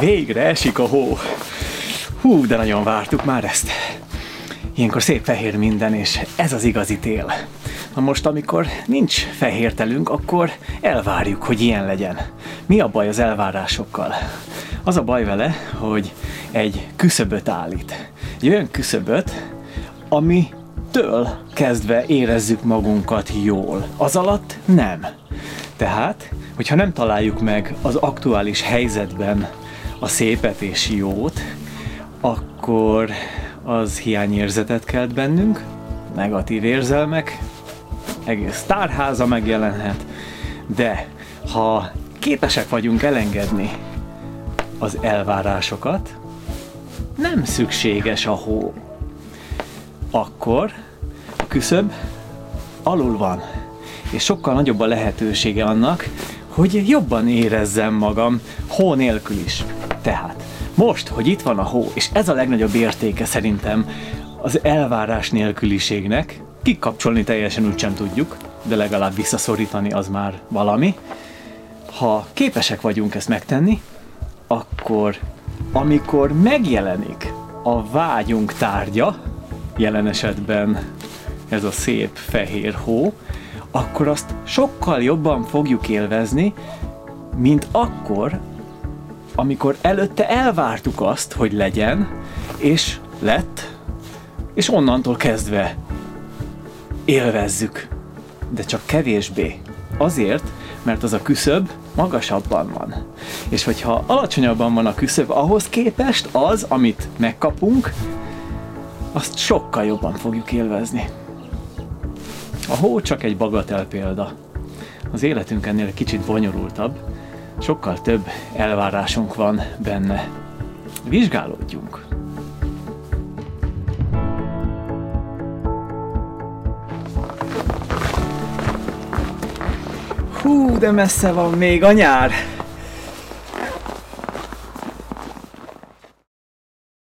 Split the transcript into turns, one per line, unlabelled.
Végre esik a hó. Hú, de nagyon vártuk már ezt. Ilyenkor szép fehér minden, és ez az igazi tél. Na most, amikor nincs fehér telünk, akkor elvárjuk, hogy ilyen legyen. Mi a baj az elvárásokkal? Az a baj vele, hogy egy küszöböt állít. Egy olyan küszöböt, ami től kezdve érezzük magunkat jól. Az alatt nem. Tehát, hogyha nem találjuk meg az aktuális helyzetben a szépet és jót, akkor az hiányérzetet kelt bennünk, negatív érzelmek, egész tárháza megjelenhet, de ha képesek vagyunk elengedni az elvárásokat, nem szükséges a hó. Akkor a küszöb alul van, és sokkal nagyobb a lehetősége annak, hogy jobban érezzem magam hó nélkül is. Tehát most, hogy itt van a hó, és ez a legnagyobb értéke szerintem az elvárás nélküliségnek, kikapcsolni teljesen úgy sem tudjuk, de legalább visszaszorítani az már valami. Ha képesek vagyunk ezt megtenni, akkor amikor megjelenik a vágyunk tárgya, jelen esetben ez a szép fehér hó, akkor azt sokkal jobban fogjuk élvezni, mint akkor, amikor előtte elvártuk azt, hogy legyen, és lett, és onnantól kezdve élvezzük, de csak kevésbé. Azért, mert az a küszöb magasabban van. És hogyha alacsonyabban van a küszöb, ahhoz képest az, amit megkapunk, azt sokkal jobban fogjuk élvezni. A hó csak egy bagatel példa. Az életünk ennél kicsit bonyolultabb, sokkal több elvárásunk van benne. Vizsgálódjunk! Hú, de messze van még a nyár!